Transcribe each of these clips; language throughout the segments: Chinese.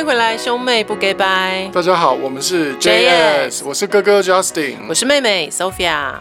迎回来，兄妹不给拜。大家好，我们是 JS，我是哥哥 Justin，我是妹妹 Sophia。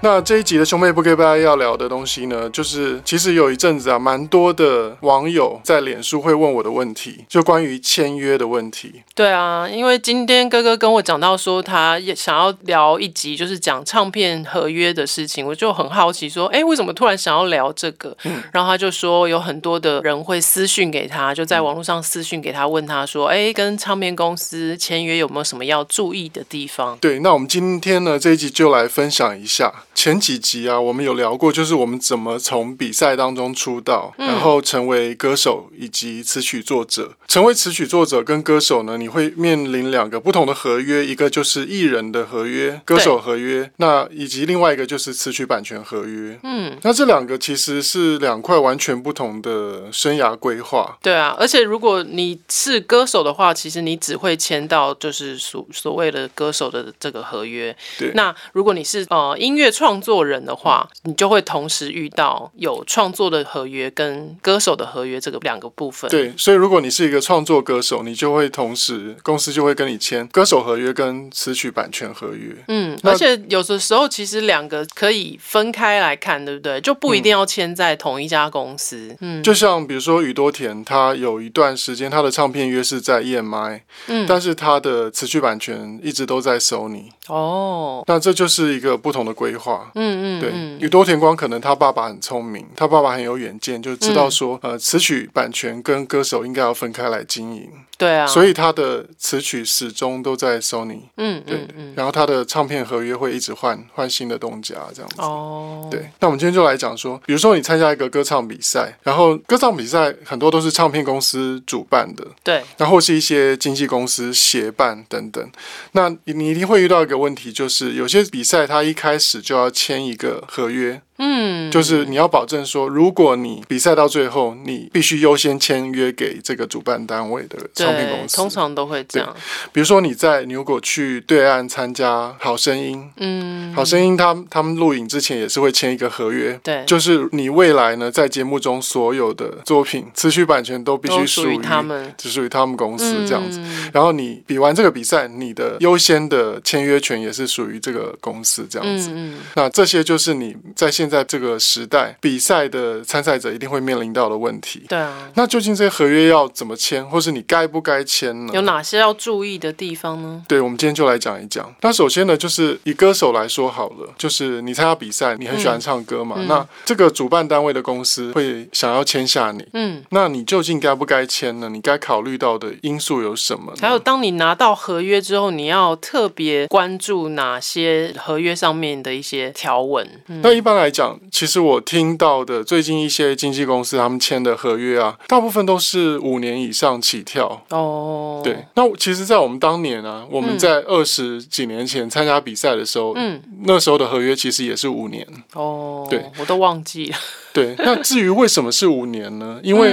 那这一集的兄妹不给拜要聊的东西呢，就是其实有一阵子啊，蛮多的网友在脸书会问我的问题，就关于签约的问题。对啊，因为今天哥哥跟我讲到说，他也想要聊一集，就是讲唱片合约的事情，我就很好奇说，哎，为什么突然想要聊这个？嗯，然后他就说，有很多的人会私讯给他，就在网络上私讯给他，问他说，哎，跟唱片公司签约有没有什么要注意的地方？对，那我们今天呢，这一集就来分享一下。前几集啊，我们有聊过，就是我们怎么从比赛当中出道，嗯、然后成为歌手以及词曲作者。成为词曲作者跟歌手呢，你会面临两个不同的合约，一个就是艺人的合约、歌手合约，那以及另外一个就是词曲版权合约。嗯，那这两个其实是两块完全不同的生涯规划。对啊，而且如果你是歌手的话，其实你只会签到就是所所谓的歌手的这个合约。对，那如果你是呃音乐创创作人的话，你就会同时遇到有创作的合约跟歌手的合约这个两个部分。对，所以如果你是一个创作歌手，你就会同时公司就会跟你签歌手合约跟词曲版权合约。嗯，而且有的时候其实两个可以分开来看，对不对？就不一定要签在同一家公司。嗯，就像比如说宇多田，他有一段时间他的唱片约是在 EMI，嗯，但是他的词曲版权一直都在 Sony。哦，那这就是一个不同的规划。嗯嗯，对，宇多田光可能他爸爸很聪明，他爸爸很有远见，就知道说，呃，词曲版权跟歌手应该要分开来经营。对啊，所以他的词曲始终都在 Sony。嗯，对，然后他的唱片合约会一直换换新的东家这样子。哦，对，那我们今天就来讲说，比如说你参加一个歌唱比赛，然后歌唱比赛很多都是唱片公司主办的，对，然后是一些经纪公司协办等等。那你一定会遇到一个问题，就是有些比赛它一开始就要签一个合约。嗯，就是你要保证说，如果你比赛到最后，你必须优先签约给这个主办单位的唱片公司。通常都会这样。比如说你在你如果去对岸参加好声音，嗯，好声音他他们录影之前也是会签一个合约，对，就是你未来呢在节目中所有的作品词曲版权都必须属于他们，只属于他们公司这样子。嗯、然后你比完这个比赛，你的优先的签约权也是属于这个公司这样子。嗯，那这些就是你在现在这个时代比赛的参赛者一定会面临到的问题。对啊，那究竟这些合约要怎么签，或是你该不该签呢？有哪些要注意的地方呢？对，我们今天就来讲一讲。那首先呢，就是以歌手来说好了，就是你参加比赛，你很喜欢唱歌嘛，嗯、那这个主办单位的公司会想要签下你，嗯，那你究竟该不该签呢？你该考虑到的因素有什么？还有，当你拿到合约之后，你要特别关注哪些合约上面的一些条文？嗯、那一般来讲。其实我听到的最近一些经纪公司他们签的合约啊，大部分都是五年以上起跳。哦，对。那其实，在我们当年啊，我们在二十几年前参加比赛的时候，嗯，那时候的合约其实也是五年。哦，对，我都忘记了。对，那至于为什么是五年呢？因为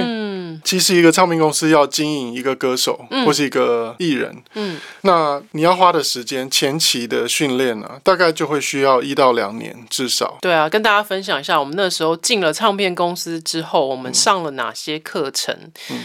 其实一个唱片公司要经营一个歌手或是一个艺人，嗯，那你要花的时间，前期的训练呢，大概就会需要一到两年至少。对啊，跟大家分享一下，我们那时候进了唱片公司之后，我们上了哪些课程？嗯。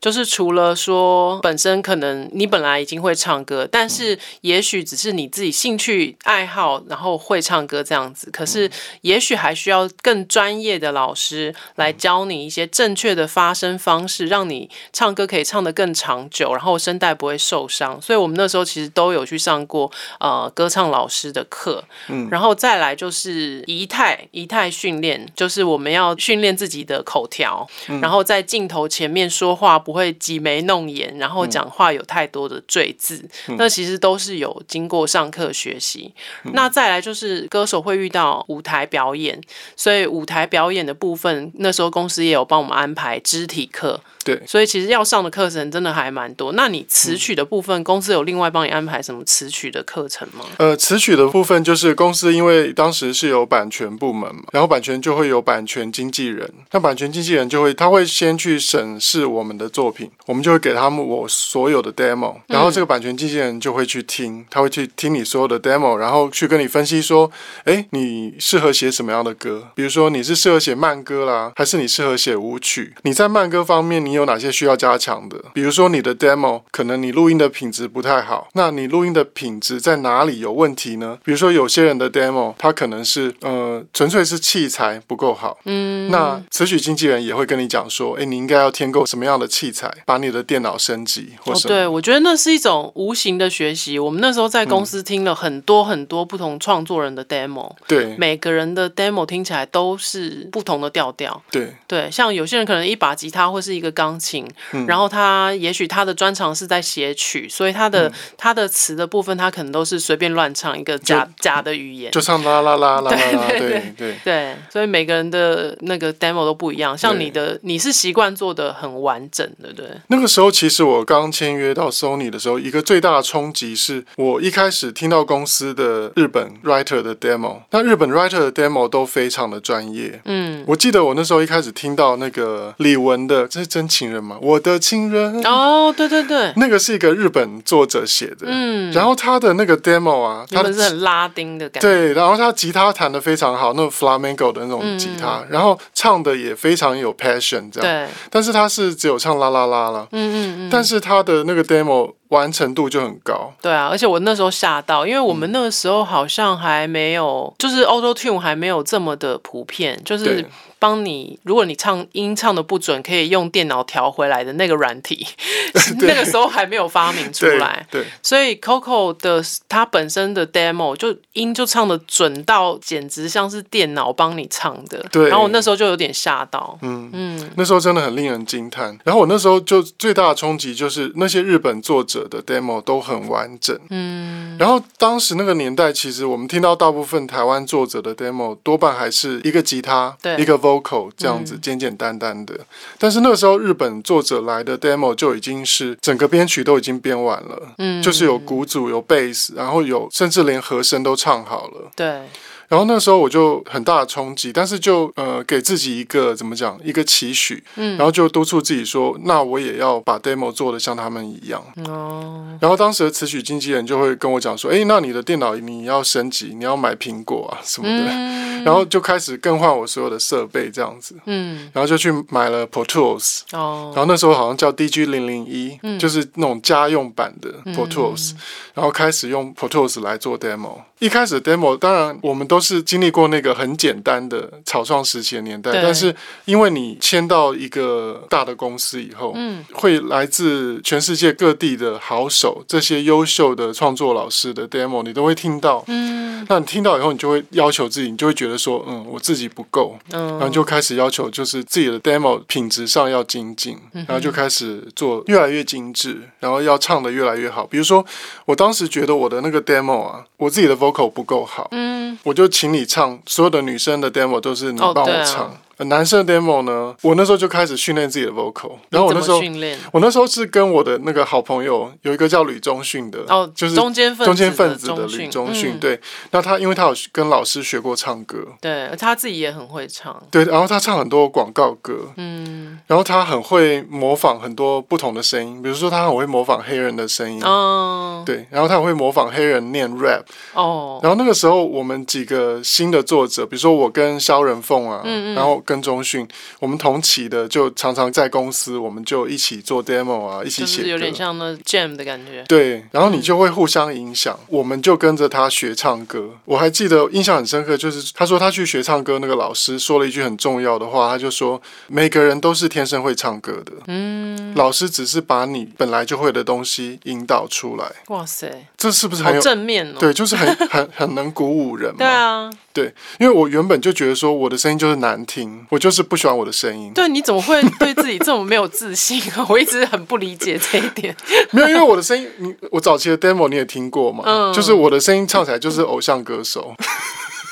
就是除了说本身可能你本来已经会唱歌，但是也许只是你自己兴趣爱好，然后会唱歌这样子。可是也许还需要更专业的老师来教你一些正确的发声方式，让你唱歌可以唱得更长久，然后声带不会受伤。所以我们那时候其实都有去上过呃歌唱老师的课，嗯，然后再来就是仪态仪态训练，就是我们要训练自己的口条，然后在镜头前面说话。不会挤眉弄眼，然后讲话有太多的赘字，嗯、那其实都是有经过上课学习。嗯、那再来就是歌手会遇到舞台表演，所以舞台表演的部分，那时候公司也有帮我们安排肢体课。对，所以其实要上的课程真的还蛮多。那你词曲的部分，嗯、公司有另外帮你安排什么词曲的课程吗？呃，词曲的部分就是公司因为当时是有版权部门嘛，然后版权就会有版权经纪人，那版权经纪人就会他会先去审视我们的作作品，我们就会给他们我所有的 demo，然后这个版权经纪人就会去听，他会去听你所有的 demo，然后去跟你分析说，哎，你适合写什么样的歌？比如说你是适合写慢歌啦，还是你适合写舞曲？你在慢歌方面你有哪些需要加强的？比如说你的 demo 可能你录音的品质不太好，那你录音的品质在哪里有问题呢？比如说有些人的 demo 他可能是呃纯粹是器材不够好，嗯，那词曲经纪人也会跟你讲说，哎，你应该要添购什么样的器材，把你的电脑升级或什么。哦，对，我觉得那是一种无形的学习。我们那时候在公司听了很多很多不同创作人的 demo，对，每个人的 demo 听起来都是不同的调调。对对，像有些人可能一把吉他或是一个钢琴，嗯，然后他也许他的专长是在写曲，所以他的、嗯、他的词的部分他可能都是随便乱唱一个假假的语言，就唱啦啦啦啦啦啦，对对对对，对，所以每个人的那个 demo 都不一样。像你的你是习惯做的很完整的，对。那个时候其实我刚签约到 Sony 的时候，一个最大的冲击是我一开始听到公司的日本 writer 的 demo，那日本 writer 的 demo 都非常的专业。嗯，我记得我那时候一开始听到那个李玟的，这是真情人吗？我的情人。哦，对对对，那个是一个日本作者写的。嗯，然后他的那个 demo 啊，他是很拉丁的感觉。对，然后他吉他弹的非常好，那种 flamenco 的那种吉他，嗯、然后唱的也非常有 passion，这样。对，但是他是只有唱啦啦啦啦。嗯嗯嗯。但是他的那个 demo 完成度就很高。对啊，而且我那时候吓到，因为我们那个时候好像还没有，就是 Auto Tune 还没有这么的普遍，就是。帮你，如果你唱音唱的不准，可以用电脑调回来的那个软体，那个时候还没有发明出来。对，对，所以 Coco 的它本身的 demo 就音就唱的准到简直像是电脑帮你唱的。对，然后我那时候就有点吓到。嗯嗯，那时候真的很令人惊叹。然后我那时候就最大的冲击就是那些日本作者的 demo 都很完整。嗯，然后当时那个年代，其实我们听到大部分台湾作者的 demo 多半还是一个吉他，对，一个 vocal 这样子简简单单的，嗯、但是那个时候日本作者来的 demo 就已经是整个编曲都已经编完了，嗯，就是有鼓组有贝斯，然后有甚至连和声都唱好了，对。然后那时候我就很大的冲击，但是就呃给自己一个怎么讲一个期许，嗯，然后就督促自己说，那我也要把 demo 做的像他们一样。哦。然后当时的词曲经纪人就会跟我讲说，哎，那你的电脑你要升级，你要买苹果啊什么的，嗯、然后就开始更换我所有的设备这样子，嗯，然后就去买了 Pro Tools，哦，然后那时候好像叫 DG 零零一，就是那种家用版的 Pro Tools，嗯、然后开始用 Pro Tools 来做 demo。一开始 demo 当然我们都是经历过那个很简单的草创时期的年代，但是因为你签到一个大的公司以后，嗯，会来自全世界各地的好手，这些优秀的创作老师的 demo 你都会听到，嗯，那你听到以后，你就会要求自己，你就会觉得说，嗯，我自己不够，嗯，然后就开始要求就是自己的 demo 品质上要精进，然后就开始做越来越精致，然后要唱的越来越好。比如说，我当时觉得我的那个 demo 啊，我自己的 vocal 不够好，嗯，我就请你唱，所有的女生的 demo 都是你帮我唱。哦男生的 demo 呢，我那时候就开始训练自己的 vocal，然后我那时候训练，我那时候是跟我的那个好朋友有一个叫吕中训的，哦，就是中间中间分子的吕中训，对，那他因为他有跟老师学过唱歌，对，他自己也很会唱，对，然后他唱很多广告歌，嗯，然后他很会模仿很多不同的声音，比如说他很会模仿黑人的声音，哦，对，然后他很会模仿黑人念 rap，哦，然后那个时候我们几个新的作者，比如说我跟肖仁凤啊，嗯嗯，然后。跟中训，我们同期的就常常在公司，我们就一起做 demo 啊，一起写歌，有点像那 jam 的感觉。对，然后你就会互相影响，嗯、我们就跟着他学唱歌。我还记得印象很深刻，就是他说他去学唱歌，那个老师说了一句很重要的话，他就说每个人都是天生会唱歌的，嗯，老师只是把你本来就会的东西引导出来。哇塞，这是不是很有正面哦？对，就是很很很能鼓舞人 嘛。对啊。对，因为我原本就觉得说我的声音就是难听，我就是不喜欢我的声音。对，你怎么会对自己这么没有自信啊？我一直很不理解这一点。没有，因为我的声音，你我早期的 demo 你也听过嘛？嗯，就是我的声音唱起来就是偶像歌手。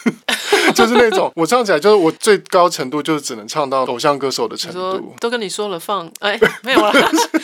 就是那种我唱起来就是我最高程度就是只能唱到偶像歌手的程度。都跟你说了放，哎，没有啦，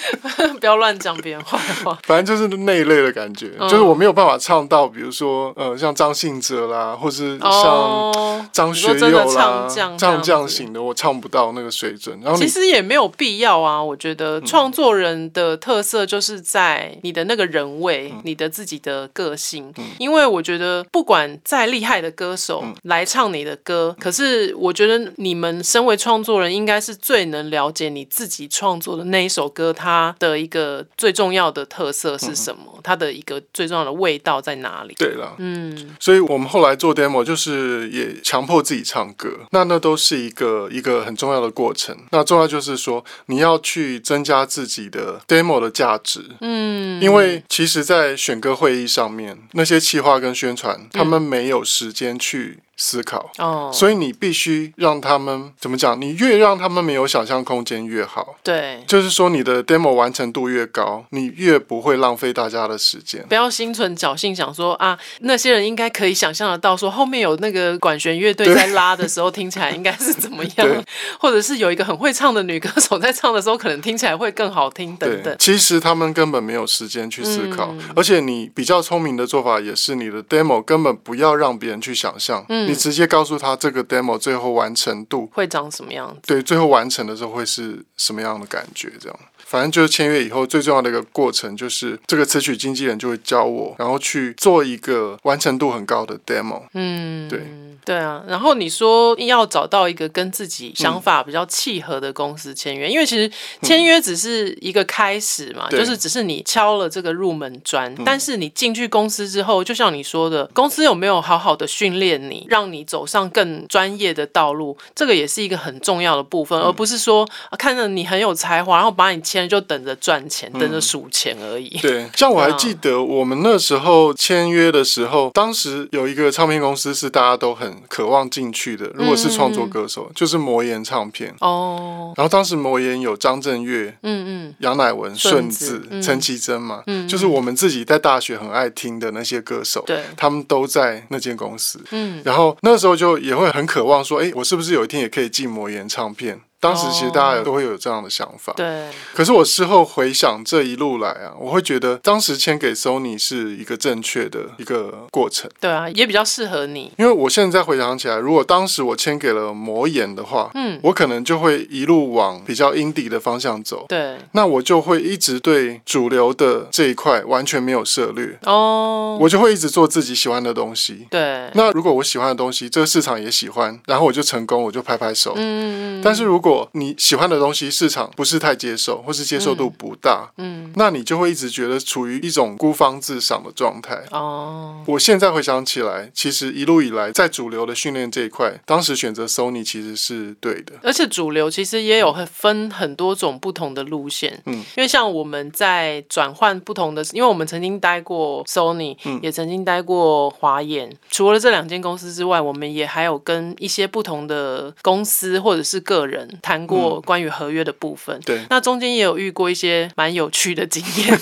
不要乱讲别人坏话。反正就是那一类的感觉，就是我没有办法唱到，比如说呃，像张信哲啦，或是像张学友啦，唱这样型的，我唱不到那个水准。然后其实也没有必要啊，我觉得创作人的特色就是在你的那个人味，你的自己的个性。因为我觉得不管再厉害的歌手来唱你的歌，可是我觉得你们身为创作人，应该是最能了解你自己创作的那一首歌，它的一个最重要的特色是什么，它的一个最重要的味道在哪里？对了，嗯，所以我们后来做 demo 就是也强迫自己唱歌，那那都是一个一个很重要的过程。那重要就是说你要去增加自己的 demo 的价值，嗯，因为其实，在选歌会议上面，那些企划跟宣传，他们没有时间去。Merci. 思考哦，所以你必须让他们怎么讲？你越让他们没有想象空间越好。对，就是说你的 demo 完成度越高，你越不会浪费大家的时间。不要心存侥幸，想说啊，那些人应该可以想象得到，说后面有那个管弦乐队在拉的时候，听起来应该是怎么样，或者是有一个很会唱的女歌手在唱的时候，可能听起来会更好听等等。其实他们根本没有时间去思考，嗯、而且你比较聪明的做法也是，你的 demo 根本不要让别人去想象。嗯。你直接告诉他这个 demo 最后完成度会长什么样子？对，最后完成的时候会是什么样的感觉？这样，反正就是签约以后最重要的一个过程，就是这个词曲经纪人就会教我，然后去做一个完成度很高的 demo。嗯，对。对啊，然后你说要找到一个跟自己想法比较契合的公司签约，嗯、因为其实签约只是一个开始嘛，嗯、就是只是你敲了这个入门砖，嗯、但是你进去公司之后，就像你说的，公司有没有好好的训练你，让你走上更专业的道路，这个也是一个很重要的部分，嗯、而不是说看着你很有才华，然后把你签就等着赚钱，嗯、等着数钱而已。对，像我还记得我们那时候签约的时候，当时有一个唱片公司是大家都很。渴望进去的，如果是创作歌手，嗯、就是魔岩唱片哦。然后当时魔岩有张震岳，嗯嗯，杨乃文、顺子、陈绮贞嘛，嗯，就是我们自己在大学很爱听的那些歌手，对，他们都在那间公司，嗯。然后那时候就也会很渴望说，哎，我是不是有一天也可以进魔岩唱片？当时其实大家都会有这样的想法，对。可是我事后回想这一路来啊，我会觉得当时签给 Sony 是一个正确的一个过程。对啊，也比较适合你。因为我现在回想起来，如果当时我签给了魔眼的话，嗯，我可能就会一路往比较 indie 的方向走。对。那我就会一直对主流的这一块完全没有涉略。哦。我就会一直做自己喜欢的东西。对。那如果我喜欢的东西，这个市场也喜欢，然后我就成功，我就拍拍手。嗯。但是如果你喜欢的东西市场不是太接受，或是接受度不大，嗯，嗯，那你就会一直觉得处于一种孤芳自赏的状态。哦，我现在回想起来，其实一路以来在主流的训练这一块，当时选择 Sony 其实是对的。而且主流其实也有分很多种不同的路线，嗯，因为像我们在转换不同的，因为我们曾经待过 Sony，嗯，也曾经待过华研，除了这两间公司之外，我们也还有跟一些不同的公司或者是个人谈过关于合约的部分，嗯、对，那中间也有遇过一些蛮有趣的经验，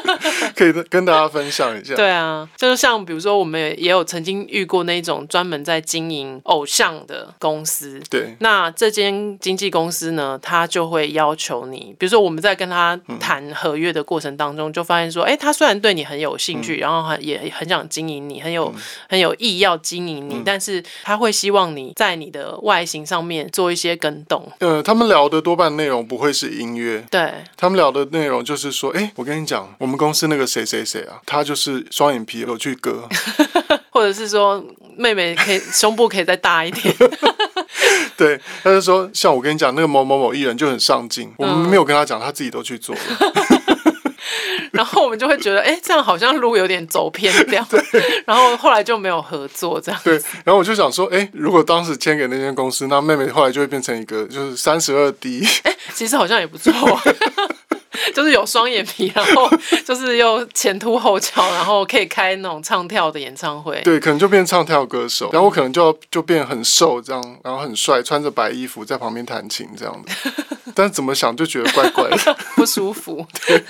可以跟大家分享一下。对啊，就是像比如说，我们也有曾经遇过那种专门在经营偶像的公司，对，那这间经纪公司呢，他就会要求你，比如说我们在跟他谈合约的过程当中，就发现说，哎、欸，他虽然对你很有兴趣，嗯、然后也很想经营你，很有、嗯、很有意要经营你，嗯、但是他会希望你在你的外形上面做一些更动。呃，他们聊的多半内容不会是音乐，对，他们聊的内容就是说，哎，我跟你讲，我们公司那个谁谁谁啊，他就是双眼皮，有去割，或者是说妹妹可以胸部可以再大一点，对，他就说，像我跟你讲那个某某某艺人就很上进，我们没有跟他讲，他自己都去做了。然后我们就会觉得，哎，这样好像路有点走偏掉。对 然后后来就没有合作这样。对。然后我就想说，哎，如果当时签给那间公司，那妹妹后来就会变成一个就是三十二 D。哎，其实好像也不错，就是有双眼皮，然后就是又前凸后翘，然后可以开那种唱跳的演唱会。对，可能就变唱跳歌手。然后我可能就就变很瘦这样，然后很帅，穿着白衣服在旁边弹琴这样子。但怎么想就觉得怪怪的，不舒服。对，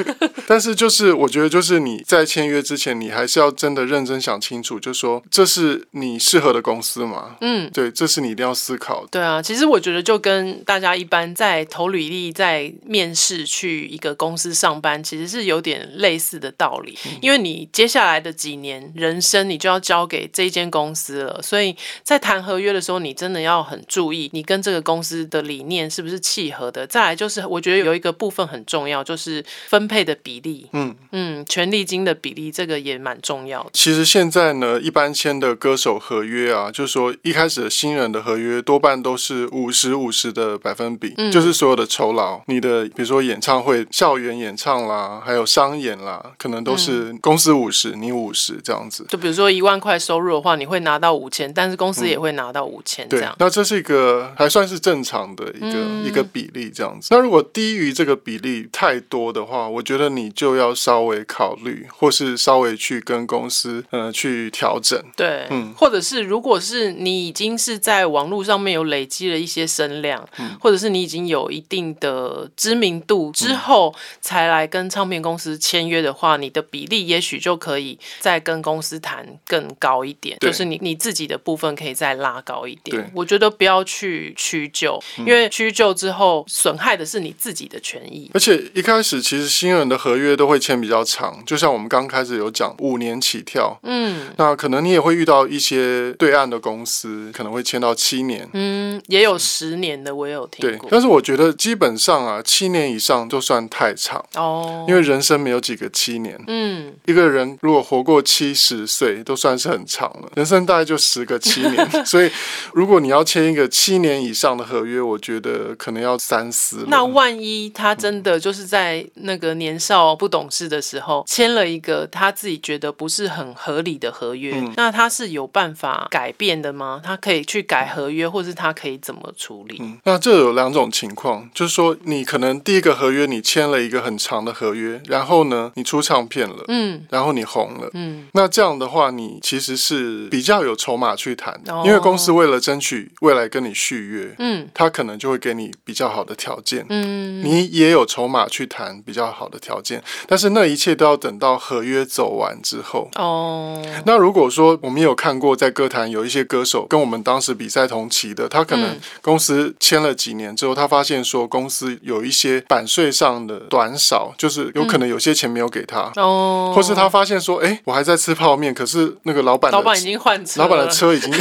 但是就是我觉得，就是你在签约之前，你还是要真的认真想清楚，就说这是你适合的公司吗？嗯，对，这是你一定要思考的。对啊，其实我觉得就跟大家一般在投履历、在面试去一个公司上班，其实是有点类似的道理。嗯、因为你接下来的几年人生，你就要交给这间公司了，所以在谈合约的时候，你真的要很注意，你跟这个公司的理念是不是契合的。再来就是，我觉得有一个部分很重要，就是分配的比例。嗯嗯，权利金的比例，这个也蛮重要的。其实现在呢，一般签的歌手合约啊，就是说一开始的新人的合约多半都是五十五十的百分比，嗯、就是所有的酬劳，你的比如说演唱会、校园演唱啦，还有商演啦，可能都是公司五十，你五十这样子。就比如说一万块收入的话，你会拿到五千，但是公司也会拿到五千，这样。对，那这是一个还算是正常的一个、嗯、一个比例这样子。那如果低于这个比例太多的话，我觉得你就要稍微考虑，或是稍微去跟公司呃去调整。对，嗯，或者是如果是你已经是在网络上面有累积了一些声量，嗯、或者是你已经有一定的知名度之后才来跟唱片公司签约的话，你的比例也许就可以再跟公司谈更高一点，就是你你自己的部分可以再拉高一点。对我觉得不要去屈就，因为屈就之后损害的是你自己的权益。而且一开始其实新人的合约都会签比较长，就像我们刚开始有讲五年起跳，嗯，那可能你也会遇到一些对岸的公司可能会签到七年，嗯，也有十年的，我也有听过。对，但是我觉得基本上啊，七年以上就算太长哦，因为人生没有几个七年，嗯，一个人如果活过七十岁都算是很长了，人生大概就十个七年，所以如果你要签一个七年以上的合约，我觉得可能要三思。那万一他真的就是在那个年少不懂事的时候签了一个他自己觉得不是很合理的合约，嗯、那他是有办法改变的吗？他可以去改合约，或是他可以怎么处理？嗯、那这有两种情况，就是说你可能第一个合约你签了一个很长的合约，然后呢你出唱片了，嗯，然后你红了，嗯，那这样的话你其实是比较有筹码去谈，哦、因为公司为了争取未来跟你续约，嗯，他可能就会给你比较好的条件，嗯，你也有筹码去谈比较好的条件，但是那一切都要等到合约走完之后，哦，那如果说我们有看过在歌坛有一些歌手跟我们当时比赛同期的，他可能公司签了几年之后，他发现说公司有一些版税上的短少，就是有可能有些钱没有给他，哦，或是他发现说，哎，我还在吃泡面，可是那个老板，老板已经换车，老板的车已经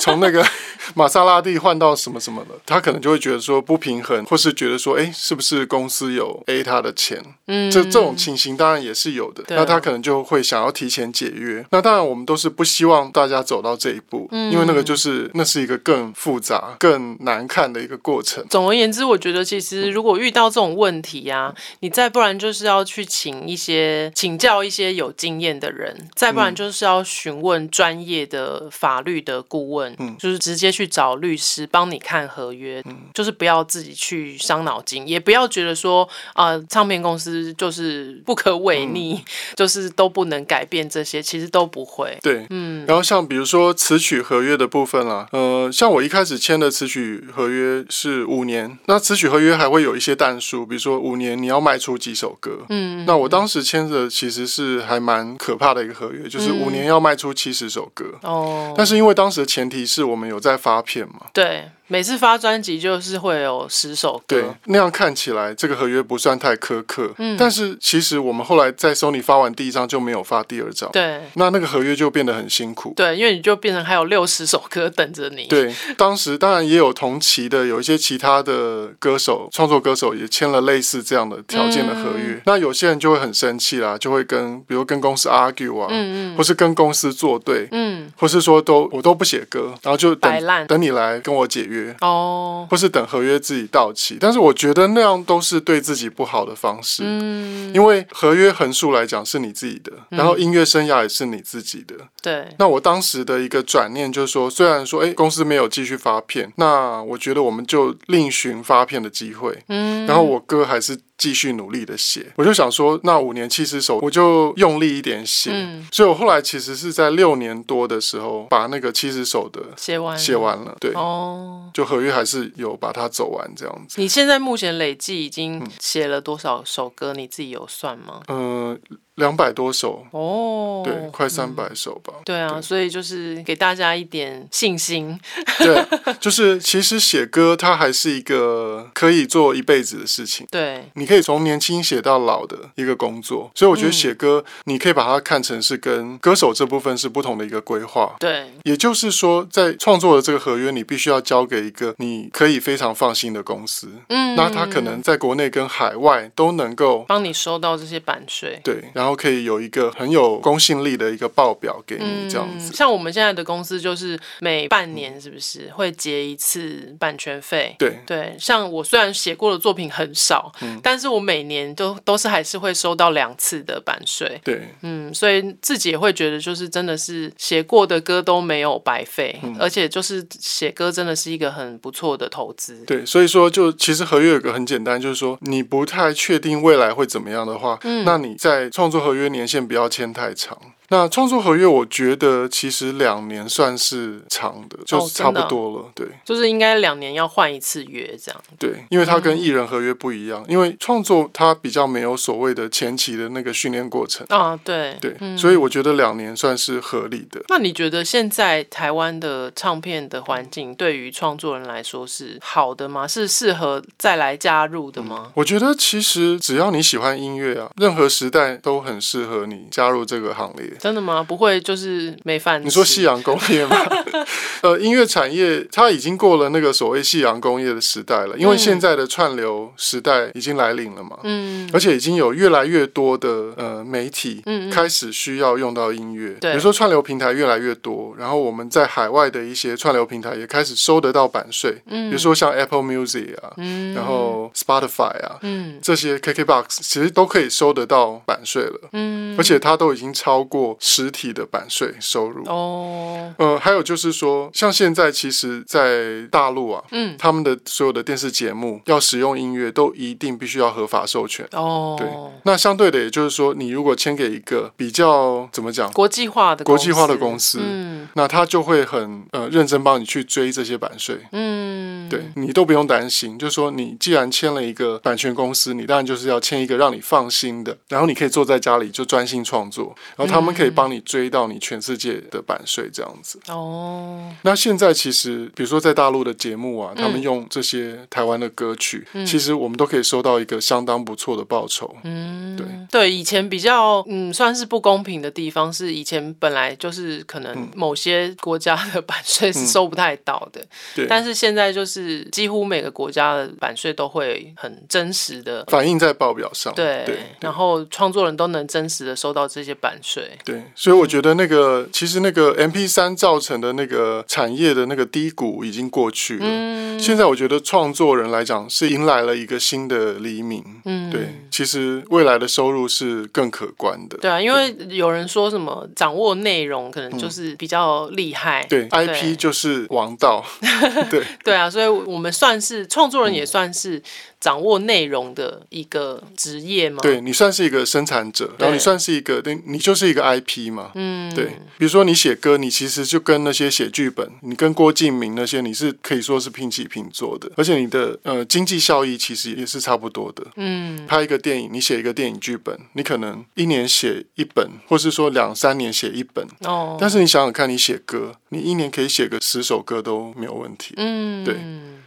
从那个。玛莎拉蒂换到什么什么的，他可能就会觉得说不平衡，或是觉得说，哎，是不是公司有 A 他的钱？嗯，这这种情形当然也是有的。那他可能就会想要提前解约。那当然，我们都是不希望大家走到这一步，嗯因为那个就是那是一个更复杂、更难看的一个过程。总而言之，我觉得其实如果遇到这种问题啊，你再不然就是要去请一些请教一些有经验的人，再不然就是要询问专业的法律的顾问，嗯，就是直接去。找律师帮你看合约，嗯、就是不要自己去伤脑筋，也不要觉得说啊、呃，唱片公司就是不可违逆，嗯、就是都不能改变这些，其实都不会。对，嗯。然后像比如说词曲合约的部分啦，呃，像我一开始签的词曲合约是五年，那词曲合约还会有一些淡数，比如说五年你要卖出几首歌，嗯。那我当时签的其实是还蛮可怕的一个合约，就是五年要卖出七十首歌哦。嗯、但是因为当时的前提是我们有在发。片吗？对。每次发专辑就是会有十首歌，对，那样看起来这个合约不算太苛刻，嗯，但是其实我们后来在 Sony 发完第一张就没有发第二张，对，那那个合约就变得很辛苦，对，因为你就变成还有六十首歌等着你，对，当时当然也有同期的有一些其他的歌手创作歌手也签了类似这样的条件的合约，嗯、那有些人就会很生气啦，就会跟比如跟公司 argue 啊，嗯嗯，或是跟公司作对，嗯，或是说都我都不写歌，然后就等摆烂。等你来跟我解约。哦，或是等合约自己到期，但是我觉得那样都是对自己不好的方式。嗯，因为合约横竖来讲是你自己的，然后音乐生涯也是你自己的。对、嗯，那我当时的一个转念就是说，虽然说哎公司没有继续发片，那我觉得我们就另寻发片的机会。嗯，然后我哥还是。继续努力的写。我就想说，那五年七十首，我就用力一点写。嗯，所以我后来其实是在六年多的时候，把那个七十首的写完写完了。对，哦，就合约还是有把它走完这样子。你现在目前累计已经写了多少首歌？你自己有算吗？嗯。呃两百多首哦，对，快三百首吧。嗯、对啊，对，所以就是给大家一点信心。对，就是其实写歌它还是一个可以做一辈子的事情。对，你可以从年轻写到老的一个工作。所以我觉得写歌，你可以把它看成是跟歌手这部分是不同的一个规划。对，也就是说，在创作的这个合约，你必须要交给一个你可以非常放心的公司。嗯，那他可能在国内跟海外都能够帮你收到这些版税。对，然后。可以有一个很有公信力的一个报表给你，这样子。像我们现在的公司，就是每半年是不是会结一次版权费？对对。像我虽然写过的作品很少，嗯但是我每年都都是还是会收到两次的版税。对，嗯，所以自己也会觉得，就是真的是写过的歌都没有白费，而且就是写歌真的是一个很不错的投资。对，所以说就其实合约有个很简单，就是说你不太确定未来会怎么样的话，嗯那你在创作。合约年限不要签太长。那创作合约，我觉得其实两年算是长的，就差不多了。对，就是应该两年要换一次约这样。对，因为它跟艺人合约不一样，因为创作它比较没有所谓的前期的那个训练过程啊。对对，所以我觉得两年算是合理的。那你觉得现在台湾的唱片的环境对于创作人来说是好的吗？是适合再来加入的吗？我觉得其实只要你喜欢音乐啊，任何时代都很适合你加入这个行列。真的吗？不会，就是没饭。你说夕阳工业吗？呃，音乐产业它已经过了那个所谓夕阳工业的时代了，因为现在的串流时代已经来临了嘛。嗯。而且已经有越来越多的呃媒体开始需要用到音乐。对。比如说串流平台越来越多，然后我们在海外的一些串流平台也开始收得到版税。嗯。比如说像 Apple Music 啊，嗯，然后 Spotify 啊，嗯，这些 KKBox 其实都可以收得到版税了。嗯。而且它都已经超过十。体的版税收入。哦，呃，还有就是说，像现在其实，在大陆啊，嗯，他们的所有的电视节目要使用音乐，都一定必须要合法授权。哦。对，那相对的，也就是说，你如果签给一个比较怎么讲，国际化的国际化的公司，嗯，那他就会很呃认真帮你去追这些版税，嗯，对，你都不用担心，就是说，你既然签了一个版权公司，你当然就是要签一个让你放心的，然后你可以坐在家里就专心创作，然后他们可以帮你。追到你全世界的版税这样子哦。那现在其实，比如说在大陆的节目啊，他们用这些台湾的歌曲，其实我们都可以收到一个相当不错的报酬。嗯，对对，以前比较嗯算是不公平的地方是，以前本来就是可能某些国家的版税是收不太到的。对，但是现在就是几乎每个国家的版税都会很真实的反映在报表上。对，然后创作人都能真实的收到这些版税。对，所以。我觉得那个其实那个 M P 三造成的那个产业的那个低谷已经过去了。嗯，现在我觉得创作人来讲是迎来了一个新的黎明。嗯，对，其实未来的收入是更可观的。对啊，因为有人说什么掌握内容可能就是比较厉害。对，对，IP 就是王道。对对啊，所以我们算是创作人，也算是。掌握内容的一个职业吗？对，你算是一个生产者，然后你算是一个，你就是一个 IP 嘛。嗯，对。比如说你写歌，你其实就跟那些写剧本，你跟郭敬明那些，你是可以说是平起平坐的，而且你的呃经济效益其实也是差不多的。嗯，拍一个电影，你写一个电影剧本，你可能一年写一本，或是说两三年写一本。哦。但是你想想看，你写歌，你一年可以写个十首歌都没有问题。嗯，对。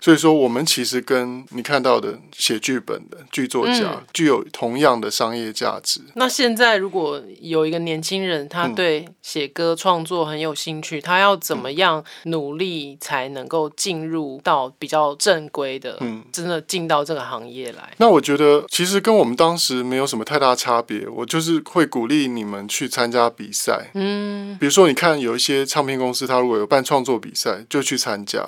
所以说，我们其实跟你看到的写剧本的剧作家、嗯、具有同样的商业价值。那现在，如果有一个年轻人，他对写歌创作很有兴趣，嗯、他要怎么样努力才能够进入到比较正规的，嗯，真的进到这个行业来？那我觉得，其实跟我们当时没有什么太大差别。我就是会鼓励你们去参加比赛，嗯，比如说，你看有一些唱片公司，他如果有办创作比赛，就去参加。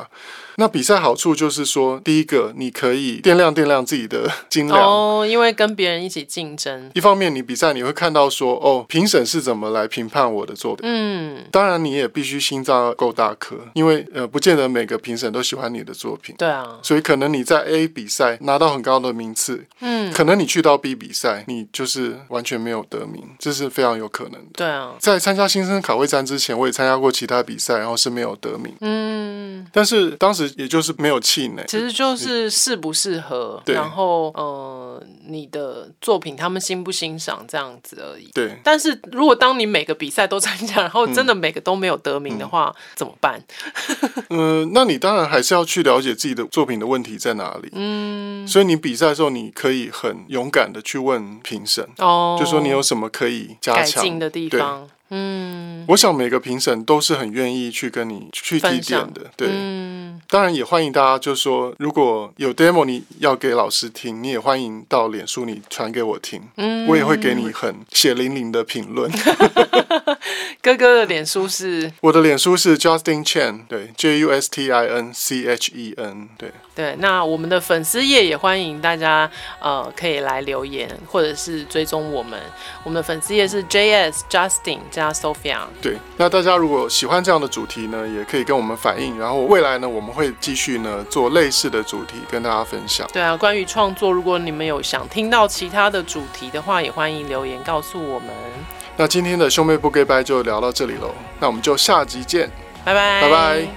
那比赛好处就是说，第一个你可以掂量掂量自己的 斤两哦，因为跟别人一起竞争。一方面，你比赛你会看到说，哦，评审是怎么来评判我的作品。嗯，当然你也必须心脏够大颗，因为呃，不见得每个评审都喜欢你的作作品。对啊，所以可能你在 A 比赛拿到很高的名次，嗯，可能你去到 B 比赛，你就是完全没有得名，这是非常有可能的。对啊，在参加新生考位战之前，我也参加过其他比赛，然后是没有得名。嗯，但是当时也就是没有气馁，其实就是适不适合，然后呃，你的作品他们欣不欣赏这样子而已。对，但是如果当你每个比赛都参加，然后真的每个都没有得名的话，嗯、怎么办？嗯、呃，那你当然还是要去了解自己的作品的问题在哪里。嗯，所以你比赛的时候，你可以很勇敢的去问评审，哦，就说你有什么可以加强的地方。对嗯，我想每个评审都是很愿意去跟你去提点的，对。嗯，当然也欢迎大家，就是说如果有 demo 你要给老师听，你也欢迎到脸书你传给我听，嗯，我也会给你很血淋淋的评论。哥哥的脸书是？我的脸书是 Justin Chen，对，J U S T I N C H E N，对。对，那我们的粉丝页也欢迎大家，呃，可以来留言或者是追踪我们。我们的粉丝页是 J S Justin 加 Sophia。对，那大家如果喜欢这样的主题呢，也可以跟我们反映。然后未来呢，我们会继续呢做类似的主题跟大家分享。对啊，关于创作，如果你们有想听到其他的主题的话，也欢迎留言告诉我们。那今天的兄妹不给拜就聊到这里喽，那我们就下集见，拜拜，拜拜。